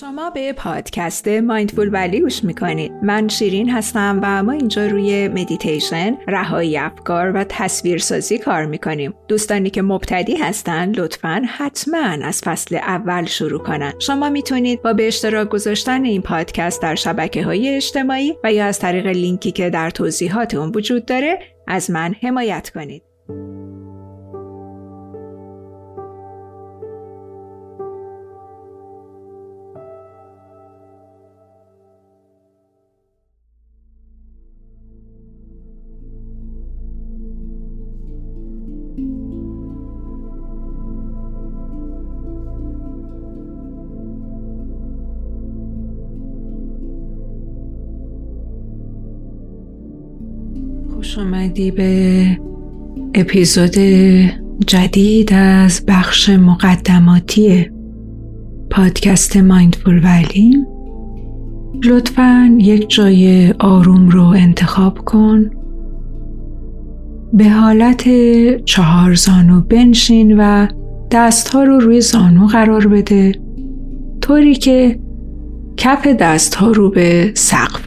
شما به پادکست Mindfully گوش می‌کنید. من شیرین هستم و ما اینجا روی مدیتیشن رهایی افکار و تصویرسازی کار می‌کنیم. دوستانی که مبتدی هستن لطفا حتما از فصل اول شروع کنن. شما می‌تونید با به اشتراک گذاشتن این پادکست در شبکه های اجتماعی و یا از طریق لینکی که در توضیحات اون وجود داره از من حمایت کنید. خوش آمدی به اپیزود جدید از بخش مقدماتی پادکست مایندفول ولی. لطفا یک جای آروم رو انتخاب کن. به حالت چهار زانو بنشین و دستها رو روی زانو قرار بده. طوری که کف دستها رو به سقف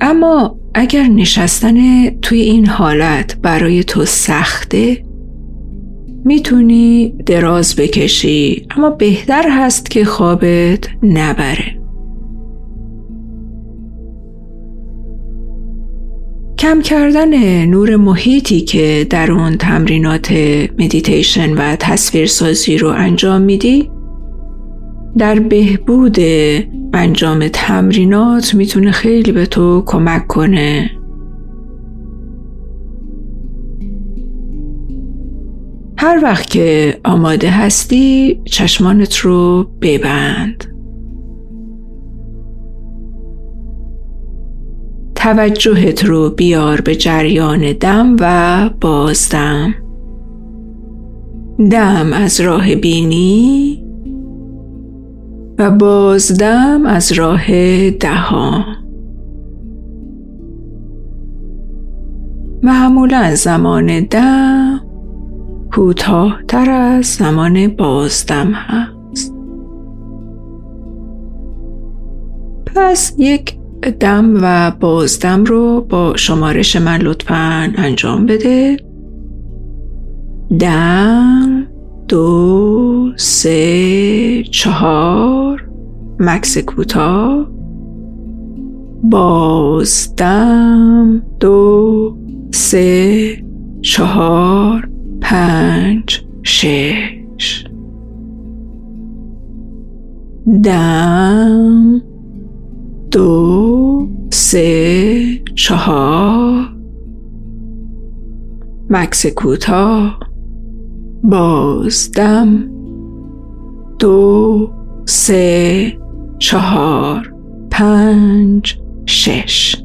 اما اگر نشستن توی این حالت برای تو سخته می‌تونی دراز بکشی اما بهتر هست که خوابت نبره. کم کردن نور محیطی که در اون تمرینات مدیتیشن و تصویرسازی رو انجام میدی در بهبود انجام تمرینات می‌تونه خیلی به تو کمک کنه. هر وقت که آماده هستی چشمانت رو ببند. توجهت رو بیار به جریان دم و بازدم. دم از راه بینی و بازدم از راه دهان. معمولا زمان دم کوتاهتر از زمان بازدم هست. پس یک دم و بازدم رو با شمارش من لطفا انجام بده. دم دو سه چهار مکس کوتاه. بازدم دو سه چهار پنج شش. دم دو سه چهار. مکس کوتاه. بازدم. دو سه چهار پنج شش.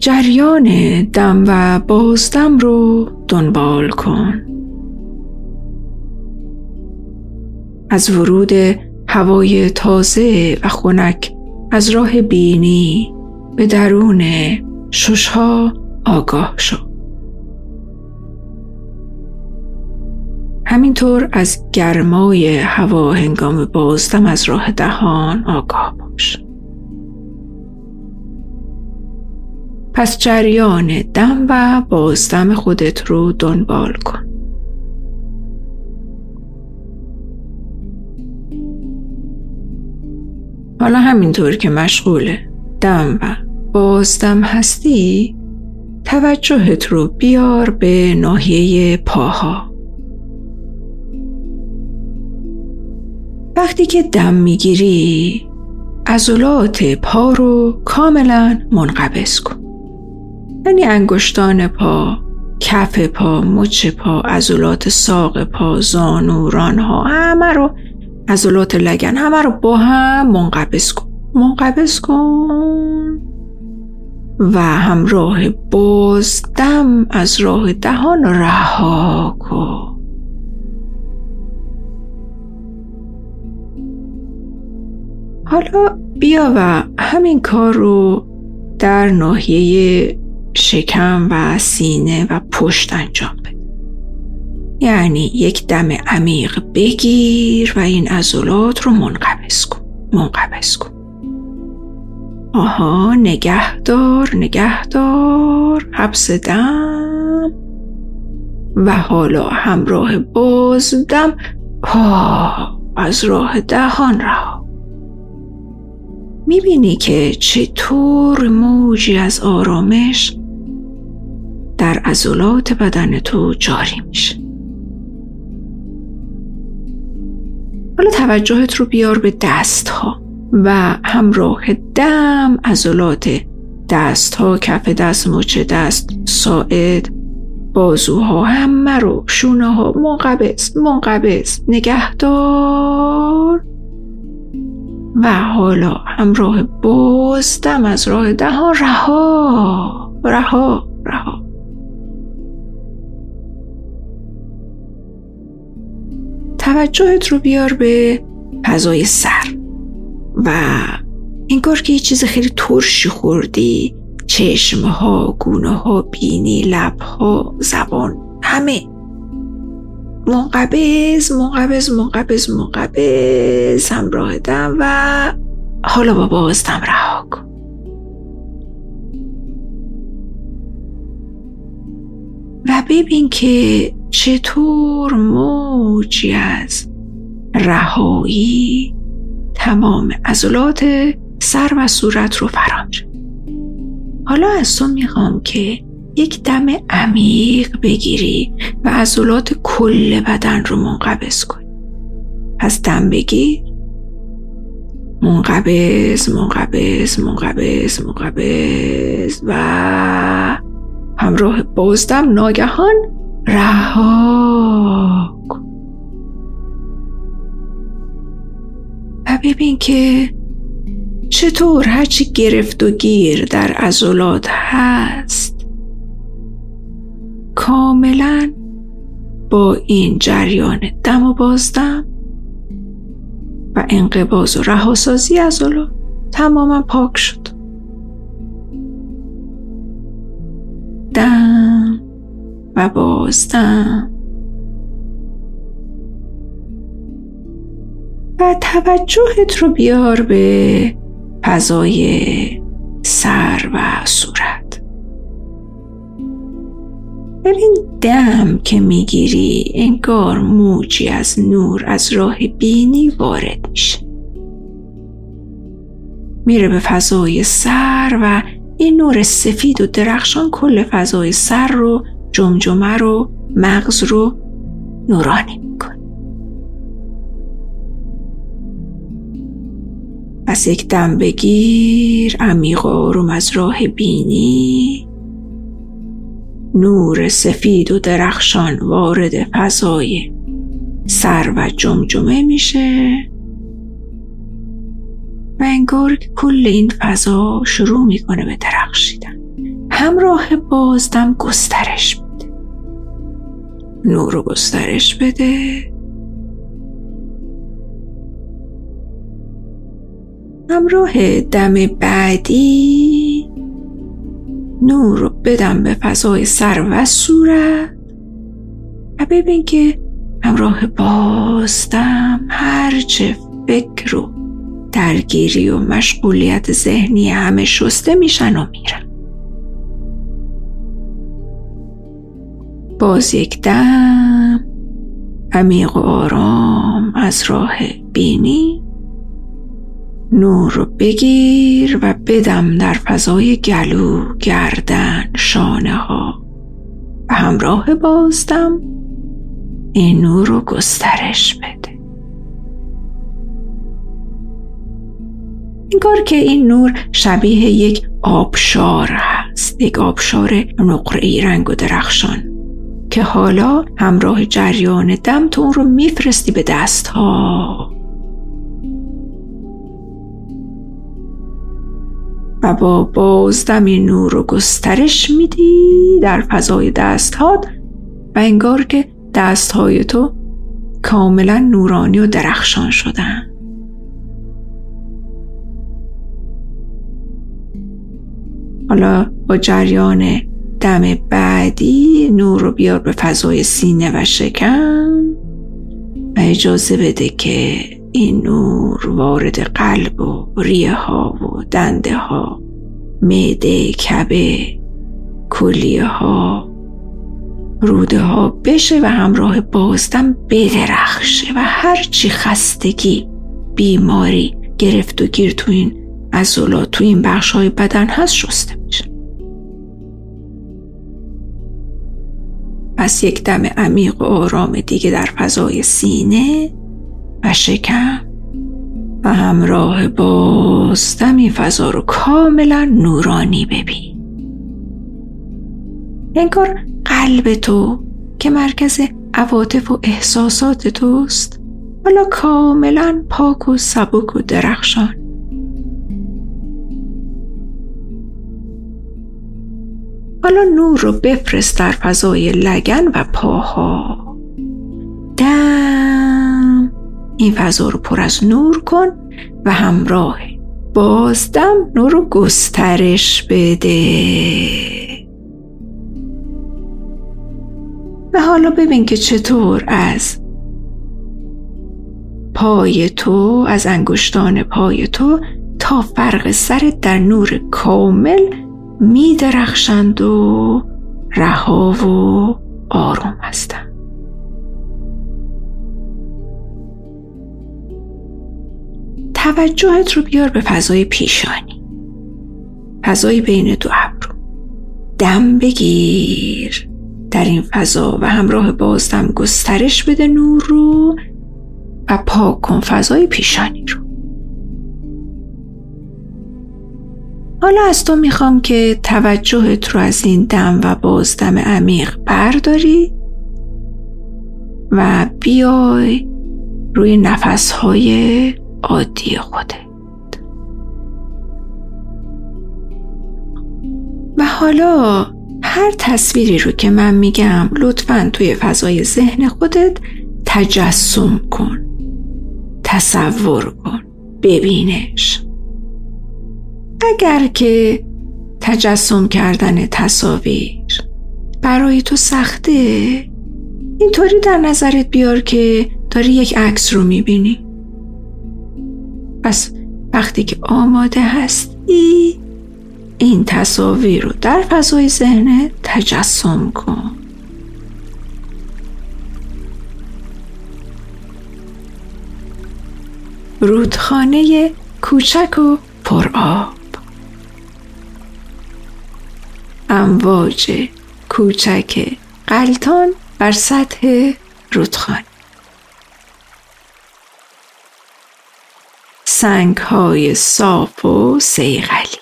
جریان دم و بازدم رو دنبال کن. از ورود هوای تازه و خنک از راه بینی به درون ششها آگاه شد همینطور از گرمای هوا هنگام بازدم از راه دهان آگاه باش. پس جریان دم و بازدم خودت رو دنبال کن. حالا همینطور که مشغول دم و بازدم هستی توجهت رو بیار به ناحیه پاها وقتی که دم می‌گیری عضلات پا رو کاملا منقبض کن. یعنی انگشتان پا کف پا مچ پا عضلات ساق پا زانو رانها همه رو عضلات لگن همه رو با هم منقبض کن. منقبض کن. و همراه باز دم از راه دهان رها کن. حالا بیا و همین کار رو در ناحیه شکم و سینه و پشت انجام بده. یعنی یک دم عمیق بگیر و این عضلات رو منقبض کن منقبض کن. آها نگهدار نگهدار حبس دم. و حالا همراه باز دم ها از راه دهان رها. می‌بینی که چطور موجی از آرامش در عضلات بدن تو جاری میشه. حالا توجهت رو بیار به دست ها و همراه دم عضلات دست ها کف دست مچ دست ساعد بازوها همه رو شونه ها منقبض منقبض نگهدار. و حالا همراه باز دم از راه دهان. رها رها رها. توجهت رو بیار به فضای سر و انگار که یه چیز خیلی ترشی خوردی. چشمها، گونه ها، بینی، لبها، زبان همه. منقبض منقبض منقبض منقبض. همراه دم و حالا با بازدم رها کن. و ببین که چطور موجی از رهایی تمام عضلات سر و صورت رو فرا حالا از تو می‌خوام که یک دم عمیق بگیری و عضلات کل بدن رو منقبض کنی. پس دم بگیر. منقبض منقبض منقبض منقبض و همراه بازدم ناگهان رها کن. و ببین که چطور هرچی گرفت و گیر در عضلات هست. کاملا با این جریان دم و بازدم و انقباز و رهاسازی عضلات تماما پاک شد. دم و بازدم. و توجهت رو بیار به فضای سر و صورت. ببین دم که می‌گیری انگار موجی از نور از راه بینی وارد میشه. میره به فضای سر و این نور سفید و درخشان کل فضای سر رو جمجمه رو مغز رو نورانی می‌کنه. پس یک دم بگیر عمیق آروم از راه بینی. نور سفید و درخشان وارد فضای سر و جمجمه میشه. و انگار کل این فضا شروع می‌کنه به درخشیدن. همراه بازدم گسترش بده نور رو گسترش بده. همراه دم بعدی نور رو بدم به فضای سر و صورت و ببین که همراه بازدم هرچه فکر و درگیری و مشغولیت ذهنی همه شسته میشن و میرن. باز یک دم عمیق و آرام از راه بینی نور رو بگیر و بدم در فضای گلو، گردن، شانه ها و همراه بازدم این نور رو گسترش بده. انگار که این نور شبیه یک آبشار هست یک آبشار نقره رنگ و درخشان که حالا همراه جریان دم تو اون رو میفرستی به دست ها و با بازدمی نور و گسترش میدی در فضای دستهات و انگار که دستهای تو کاملا نورانی و درخشان شدن. حالا با جریان دم بعدی نور رو بیار به فضای سینه و شکم و اجازه بده که این نور وارد قلب و ریه ها و دنده ها معده کبه کلیه ها روده ها بشه و همراه بازدم بدرخشه و هرچی خستگی بیماری گرفت و گیر تو این تو این بخش های بدن هست شسته میشه. پس یک دم عمیق و آرام دیگه در فضای سینه و شکم و همراه بازدم این فضا رو کاملا نورانی ببین. انگار قلب تو که مرکز عواطف و احساسات توست حالا کاملا پاک و سبک و درخشان. حالا نور رو بفرست در فضای لگن و پاها. دم. این فضا رو پر از نور کن و همراه بازدم نور رو گسترش بده. و حالا ببین که چطور از پای تو از انگشتان پای تو تا فرق سرت در نور کامل می درخشند و رها و آروم هستند توجهت رو بیار به فضای پیشانی. فضای بین دو ابرو. دم بگیر. در این فضا و همراه بازدم گسترش بده نور رو و پاک کن فضای پیشانی رو. حالا از تو می‌خوام که توجهت رو از این دم و بازدم عمیق برداری و بیای روی نفسهای عادی خودت و حالا هر تصویری رو که من میگم لطفا توی فضای ذهن خودت تجسم کن تصور کن ببینش. اگر که تجسم کردن تصاویر برای تو سخته اینطوری در نظرت بیار که داری یک عکس رو می‌بینی. پس وقتی که آماده هستی این تصاویر رو در فضای ذهن تجسم کن. رودخانه کوچک و پرآب امواج کوچک قلتان بر سطح رودخانه. سنگ های صاف و سیغلی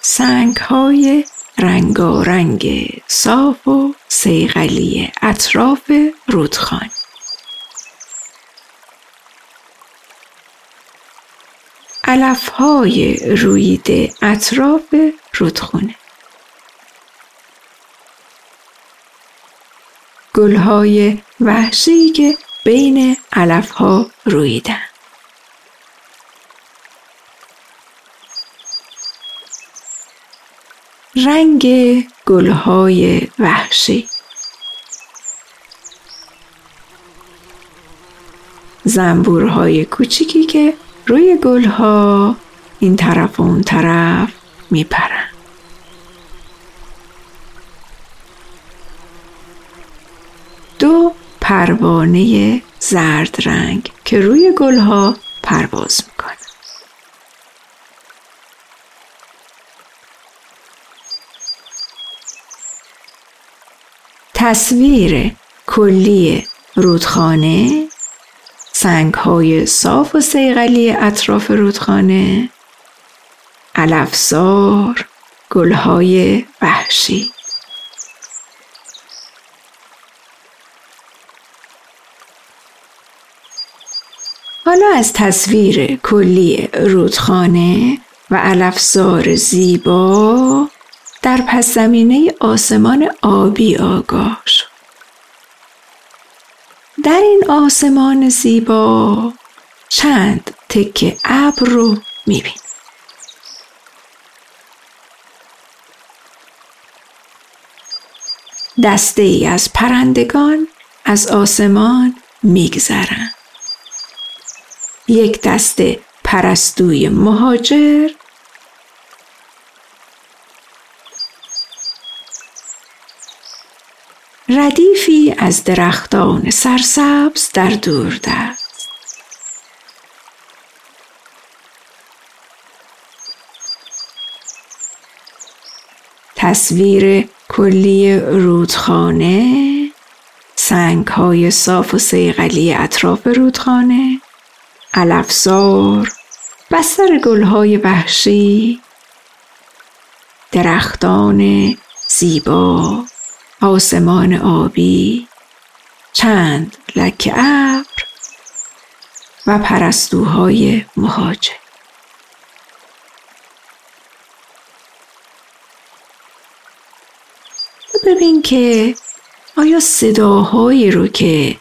سنگ های رنگارنگ صاف و سیغلی اطراف رودخانه. علف های رویده اطراف رودخونه گل های وحشی که بین علف ها رویدن رنگ گل های وحشی. زنبورهای کوچیکی که روی گلها این طرف و اون طرف میپرن دو پروانه زرد رنگ که روی گلها پرواز می‌کنه. تصویر کلی رودخانه سنگ های صاف و سیغلی اطراف رودخانه علفزار گل های وحشی. حالا از تصویر کلی رودخانه و علفزار زیبا در پس زمینه آسمان آبی آگاه شد. در این آسمان زیبا چند تک ابر رو میبین دسته ای از پرندگان از آسمان میگذرند یک دسته پرستوی مهاجر. ردیفی از درختان سرسبز در دوردست تصویر کلی رودخانه سنگ های صاف و سیغلی اطراف رودخانه. علفزار بستر گل های وحشی درختان زیبا آسمان آبی چند لکه ابر و پرستوهای مهاجر. ببین که آیا صداهایی رو که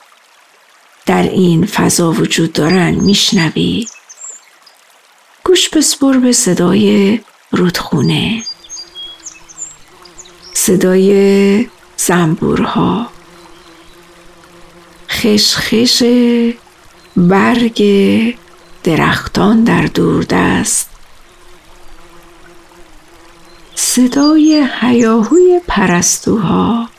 در این فضا وجود دارن میشنوی؟ گوش بسپر به صدای رودخونه. صدای زنبورها. خشخش برگ درختان در دوردست. صدای هیاهوی پرستوها.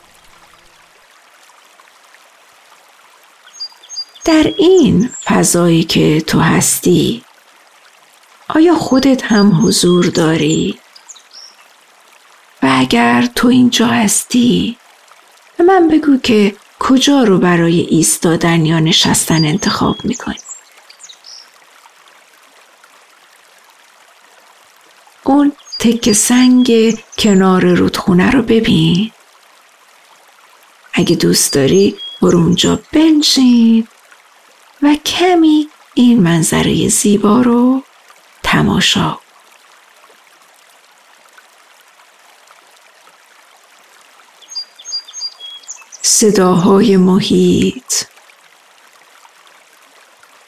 در این فضایی که تو هستی آیا خودت هم حضور داری؟ و اگر تو اینجا هستی به من بگو که کجا رو برای ایستادن یا نشستن انتخاب می‌کنی؟ اون تک سنگ کنار رودخونه رو ببین اگه دوست داری برو اونجا بنشین و کمی این منظره زیبا رو تماشا. صداهای محیط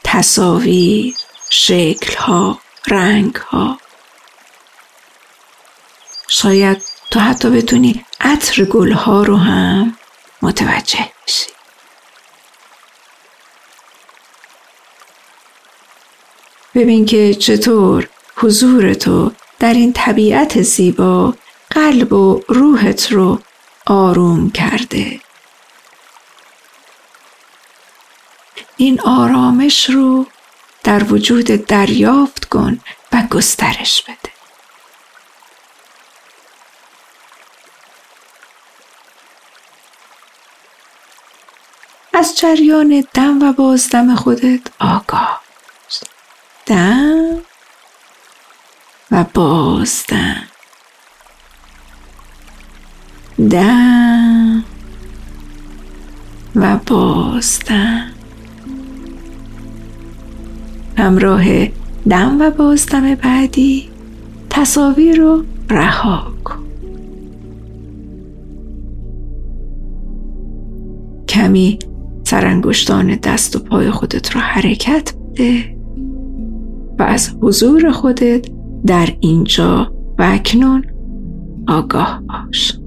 تصاویر شکلها رنگها. شاید تو حتی بتونی عطر گلها رو هم متوجه بشی. ببین که چطور حضور تو در این طبیعت زیبا قلب و روحت رو آروم کرده. این آرامش رو در وجود دریافت کن و گسترش بده. از جریان دم و بازدم خودت آگاه دم و بازدم. دم و بازدم. همراه دم و بازدم بعدی تصاویر رو رها کن. کمی سرانگشتان دست و پای خودت رو حرکت بده. و از حضور خودت در اینجا و اکنون آگاه باش.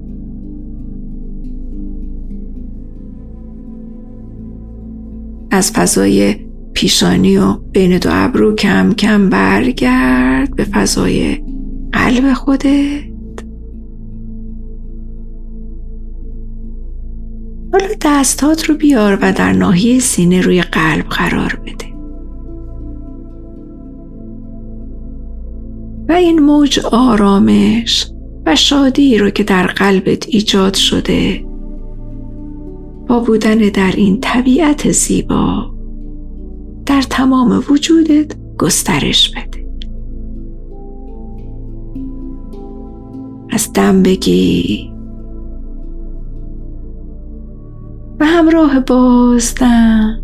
از فضای پیشانی و بین دو ابرو کم کم برگرد به فضای قلب خودت. حالا دستات رو بیار و در ناحیه سینه روی قلب قرار بده. و این موج آرامش و شادی رو که در قلبت ایجاد شده با بودن در این طبیعت زیبا در تمام وجودت گسترش بده. از دم بگی. و همراه بازدم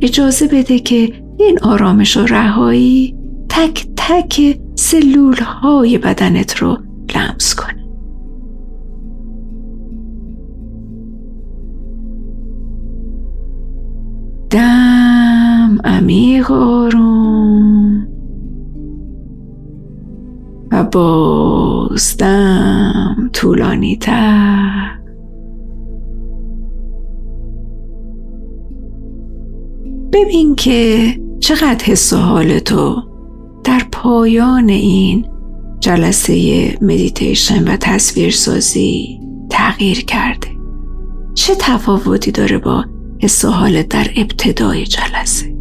اجازه بده که این آرامش و رهایی تک تک سلول های بدنت رو لمس کنه دم عمیق آروم. و باز طولانی تر. ببین که چقدر حس و حال تو در پایان این جلسه مدیتیشن و تصویرسازی تغییر کرده. چه تفاوتی داره با حس حالت در ابتدای جلسه؟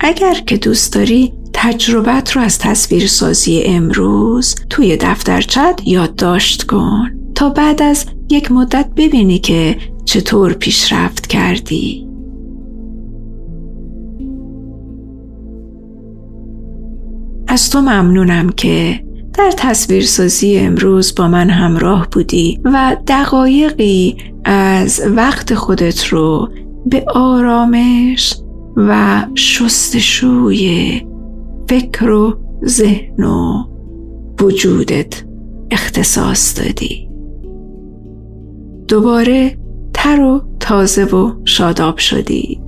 اگر که دوست داری تجربت رو از تصویرسازی امروز توی دفترچت یادداشت کن تا بعد از یک مدت ببینی که چطور پیشرفت کردی. از تو ممنونم که در تصویرسازی امروز با من همراه بودی و دقایقی از وقت خودت رو به آرامش و شستشوی فکر و ذهن و وجودت اختصاص دادی. دوباره تر و تازه و شاداب شدی.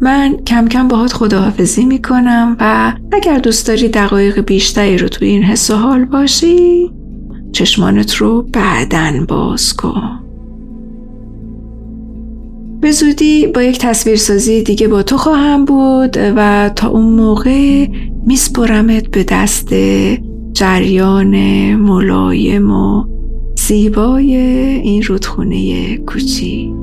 من کم کم باهات خداحافظی می‌کنم و اگر دوست داری دقایق بیشتری رو توی این حس و حال باشی چشمانت رو بعدن باز کن. به زودی با یک تصویرسازی دیگه با تو خواهم بود و تا اون موقع میسپرمت به دست جریان ملایم و زیبای این رودخونه کوچی